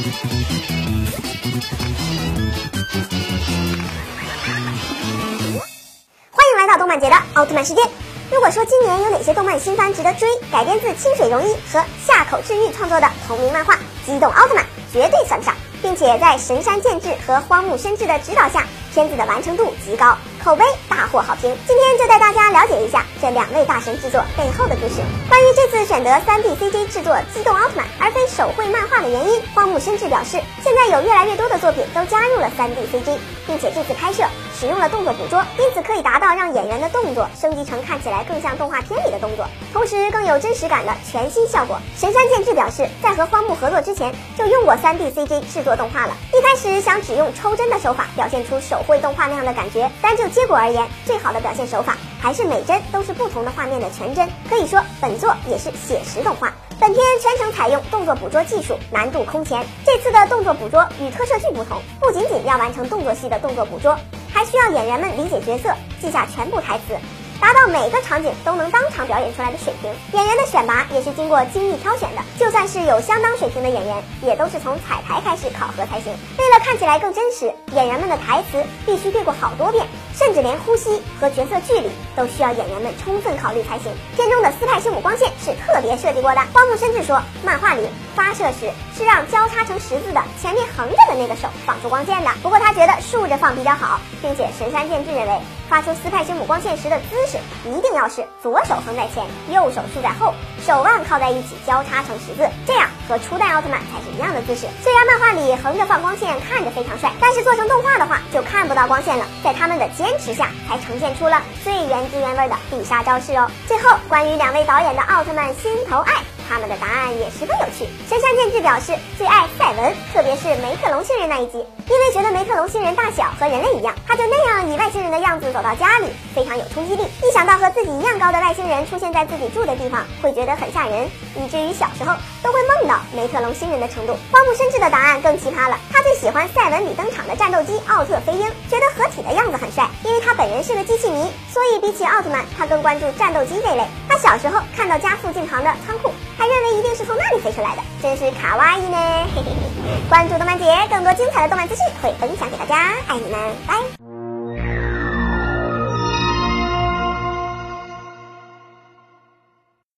欢迎来到动漫节的奥特曼时间。如果说今年有哪些动漫新番值得追，改编自清水荣一和夏口智裕创作的同名漫画《机动奥特曼》绝对算不上，并且在神山健治和荒木伸志的指导下，片子的完成度极高，口碑大获好评。今天就带大家了解一下这两位大神制作背后的故事。关于这次选择 3D CG 制作《机动奥特曼》而非手绘漫画的原因，荒木伸志表示，现在有越来越多的作品都加入了 3D CG，并且这次拍摄使用了动作捕捉，因此可以达到让演员的动作升级成看起来更像动画片里的动作，同时更有真实感的全新效果。神山健治表示，在和荒木合作之前就用过 3D CG 制作动画了，一开始想只用抽帧的手法表现出手绘动画那样的感觉，但就结果而言，最好的表现手法还是每帧都是不同的画面的全帧。可以说，本作也是写实动画。本片全程采用动作捕捉技术，难度空前。这次的动作捕捉与特摄剧不同，不仅仅要完成动作戏的动作捕捉，还需要演员们理解角色，记下全部台词，达到每个场景都能当场表演出来的水平。演员的选拔也是经过精密挑选的，就算是有相当水平的演员，也都是从彩排开始考核才行。为了看起来更真实，演员们的台词必须对过好多遍。甚至连呼吸和角色距离都需要演员们充分考虑才行。片中的斯派生母光线是特别设计过的。荒木伸志说，漫画里发射时是让交叉成十字的前面横着的那个手放出光线的，不过他觉得竖着放比较好，并且神山健治认为发出斯派生母光线时的姿势一定要是左手横在前，右手竖在后，手腕靠在一起交叉成十字，这样和初代奥特曼才是一样的姿势。虽然漫画里横着放光线看着非常帅，但是做成动画的话就看不到光线了。在他们的。坚持下，才呈现出了最原汁原味的必杀招式哦。最后，关于两位导演的奥特曼心头爱。他们的答案也十分有趣。神山健治表示最爱赛文，特别是梅特隆星人那一集，因为觉得梅特隆星人大小和人类一样，他就那样以外星人的样子走到家里，非常有冲击力。一想到和自己一样高的外星人出现在自己住的地方，会觉得很吓人，以至于小时候都会梦到梅特隆星人的程度。荒木伸志的答案更奇葩了，他最喜欢赛文里登场的战斗机奥特飞鹰，觉得合体的样子很帅。因为他本人是个机器迷，所以比起奥特曼，他更关注战斗机这类。他小时候看到家附近旁的仓库。还认为一定是从那里飞出来的，真是卡哇伊呢！嘿嘿嘿，关注动漫节，更多精彩的动漫资讯会分享给大家，爱你们，拜。